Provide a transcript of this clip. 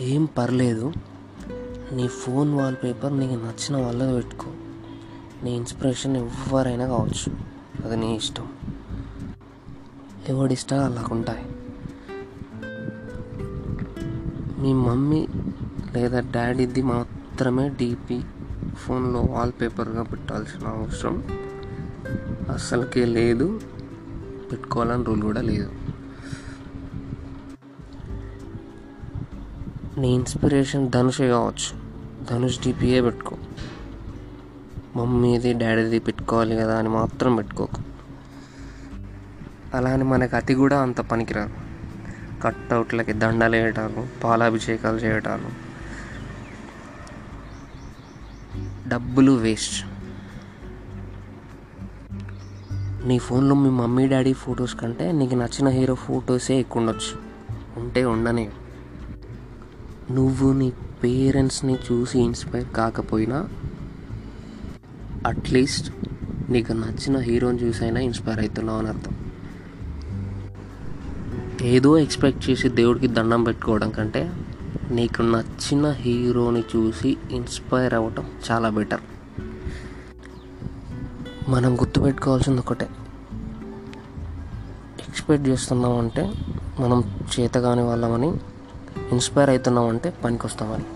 ఏం పర్లేదు. నీ ఫోన్ వాల్పేపర్ నీకు నచ్చిన వాళ్ళది పెట్టుకో. నీ ఇన్స్పిరేషన్ ఎవరైనా కావచ్చు. అది నీ ఇష్టం. ఎవడి ఇష్టాలు అలాగుంటాయి మీ మమ్మీ లేదా డాడీది మాత్రమే డీపీ ఫోన్లో వాల్పేపర్గా పెట్టాల్సిన అవసరం. అస్సలకే లేదు. పెట్టుకోవాలని రూల్ కూడా లేదు. నీ ఇన్స్పిరేషన్ ధనుషే కావచ్చు. ధనుష్ డిపిఏ పెట్టుకో. మమ్మీది డాడీది పెట్టుకోవాలి కదా అని మాత్రం పెట్టుకోకు. అలా అని మనకి అతి కూడా అంత పనికిరాదు. కట్అవుట్లకి దండలు వేయటాలు పాలాభిషేకాలు చేయటాలు. డబ్బులు వేస్ట్. నీ ఫోన్లో మీ మమ్మీ డాడీ ఫొటోస్ కంటే నీకు నచ్చిన హీరో ఫొటోసే ఎక్కువ ఉండొచ్చు ఉంటే ఉండనే నువ్వు నీ పేరెంట్స్ని చూసి ఇన్స్పైర్ కాకపోయినా అట్లీస్ట్ నీకు నచ్చిన హీరోని చూసైనా ఇన్స్పైర్ అవుతున్నావు అని అర్థం. ఏదో ఎక్స్పెక్ట్ చేసి దేవుడికి దండం పెట్టుకోవడం కంటే నీకు నచ్చిన హీరోని చూసి ఇన్స్పైర్ అవ్వటం చాలా బెటర్. మనం గుర్తుపెట్టుకోవాల్సింది ఒకటే. ఎక్స్పెక్ట్ చేస్తున్నామంటే మనం చేతగాని వాళ్ళమని ఇన్స్పైర్ అవుతున్నామంటే పనికి వస్తామని